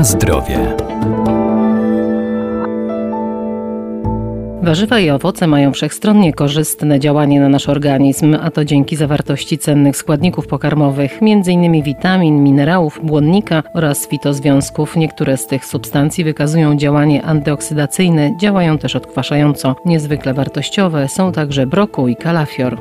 Na zdrowie. Warzywa i owoce mają wszechstronnie korzystne działanie na nasz organizm, a to dzięki zawartości cennych składników pokarmowych, m.in. witamin, minerałów, błonnika oraz fitozwiązków. Niektóre z tych substancji wykazują działanie antyoksydacyjne, działają też odkwaszająco. Niezwykle wartościowe są także brokuł i kalafior.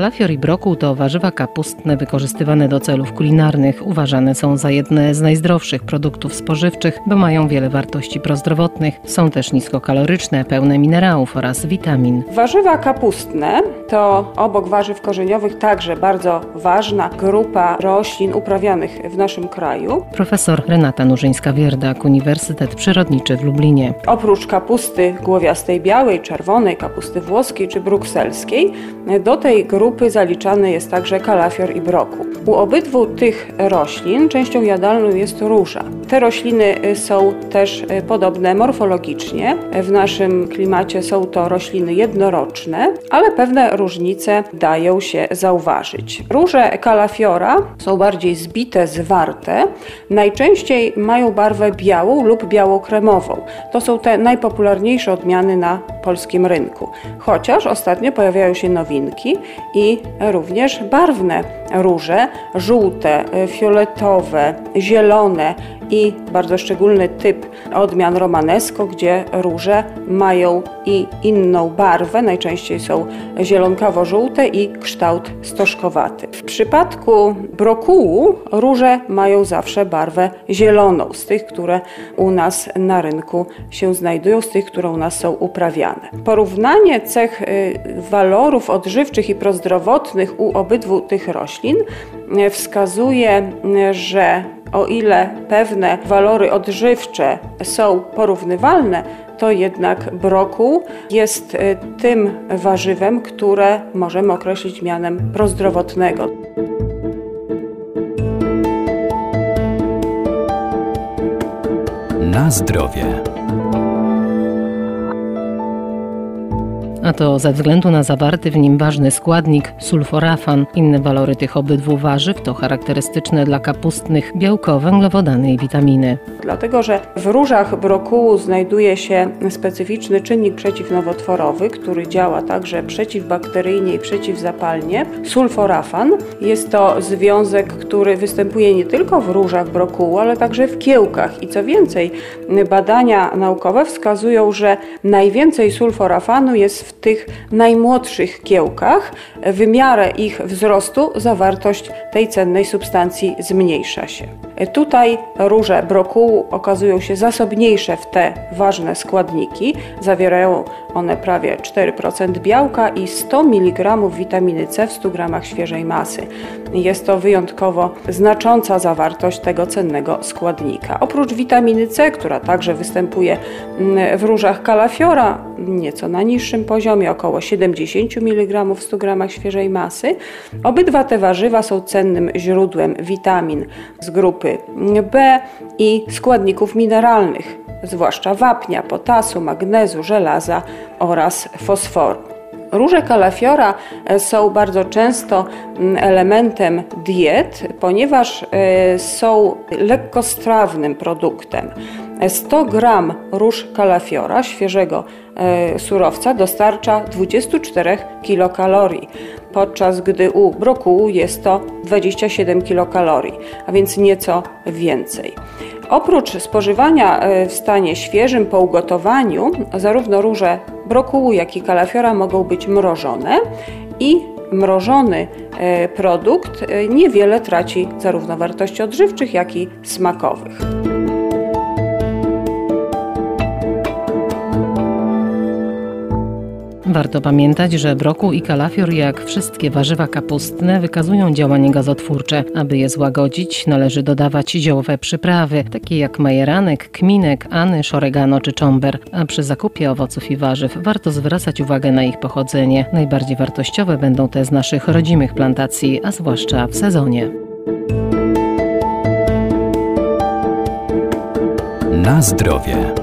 Kalafior i brokuł to warzywa kapustne wykorzystywane do celów kulinarnych. Uważane są za jedne z najzdrowszych produktów spożywczych, bo mają wiele wartości prozdrowotnych. Są też niskokaloryczne, pełne minerałów oraz witamin. Warzywa kapustne to obok warzyw korzeniowych także bardzo ważna grupa roślin uprawianych w naszym kraju. Profesor Renata Nurzyńska-Wierdak, Uniwersytet Przyrodniczy w Lublinie. Oprócz kapusty głowiastej białej, czerwonej, kapusty włoskiej czy brukselskiej, do tej grupy zaliczany jest także kalafior i brokuł. U obydwu tych roślin częścią jadalną jest róża. Te rośliny są też y, podobne morfologicznie. W naszym klimacie są to rośliny jednoroczne, ale pewne różnice dają się zauważyć. Róże kalafiora są bardziej zbite, zwarte. Najczęściej mają barwę białą lub biało-kremową. To są te najpopularniejsze odmiany na polskim rynku. Chociaż ostatnio pojawiają się nowinki i również barwne róże, żółte, fioletowe, zielone i bardzo szczególny typ odmian romanesco, gdzie róże mają i inną barwę, najczęściej są zielonkawo-żółte i kształt stożkowaty. W przypadku brokułu róże mają zawsze barwę zieloną, z tych, które u nas na rynku się znajdują, z tych, które u nas są uprawiane. Porównanie cech y, walorów odżywczych i prozdrowotnych u obydwu tych roślin y, wskazuje, y, że o ile pewne walory odżywcze są porównywalne, to jednak brokuł jest y, tym warzywem, które możemy określić mianem prozdrowotnego. Na zdrowie. A to ze względu na zawarty w nim ważny składnik sulforafan. Inne walory tych obydwu warzyw to charakterystyczne dla kapustnych białko-węglowodany i witaminy. Dlatego, że w różach brokułu znajduje się specyficzny czynnik przeciwnowotworowy, który działa także przeciwbakteryjnie i przeciwzapalnie. Sulforafan jest to związek, który występuje nie tylko w różach brokułu, ale także w kiełkach. I co więcej, badania naukowe wskazują, że najwięcej sulforafanu jest w tych najmłodszych kiełkach, w miarę ich wzrostu zawartość tej cennej substancji zmniejsza się. Tutaj róże brokułu okazują się zasobniejsze w te ważne składniki. Zawierają one prawie 4% białka i 100 mg witaminy C w 100 g świeżej masy. Jest to wyjątkowo znacząca zawartość tego cennego składnika. Oprócz witaminy C, która także występuje mm, w różach kalafiora, nieco na niższym poziomie, około 70 mg w 100 g świeżej masy, obydwa te warzywa są cennym źródłem witamin z grupy B i składników mineralnych, zwłaszcza wapnia, potasu, magnezu, żelaza oraz fosforu. Róże kalafiora e, są bardzo często mm, elementem diet, ponieważ e, są lekkostrawnym produktem. 100 gram róż kalafiora, świeżego e, surowca, dostarcza 24 kilokalorii, podczas gdy u brokułu jest to 27 kilokalorii, a więc nieco więcej. Oprócz spożywania e, w stanie świeżym po ugotowaniu, zarówno róże brokułu, jak i kalafiora mogą być mrożone i mrożony e, produkt niewiele traci zarówno wartości odżywczych, jak i smakowych. Warto pamiętać, że brokuł i kalafior, jak wszystkie warzywa kapustne, wykazują działanie gazotwórcze. Aby je złagodzić, należy dodawać ziołowe przyprawy, takie jak majeranek, kminek, anysz, oregano czy czomber. A przy zakupie owoców i warzyw warto zwracać uwagę na ich pochodzenie. Najbardziej wartościowe będą te z naszych rodzimych plantacji, a zwłaszcza w sezonie. Na zdrowie.